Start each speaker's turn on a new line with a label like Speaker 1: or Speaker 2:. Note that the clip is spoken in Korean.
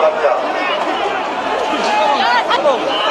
Speaker 1: 감사합니다. 아,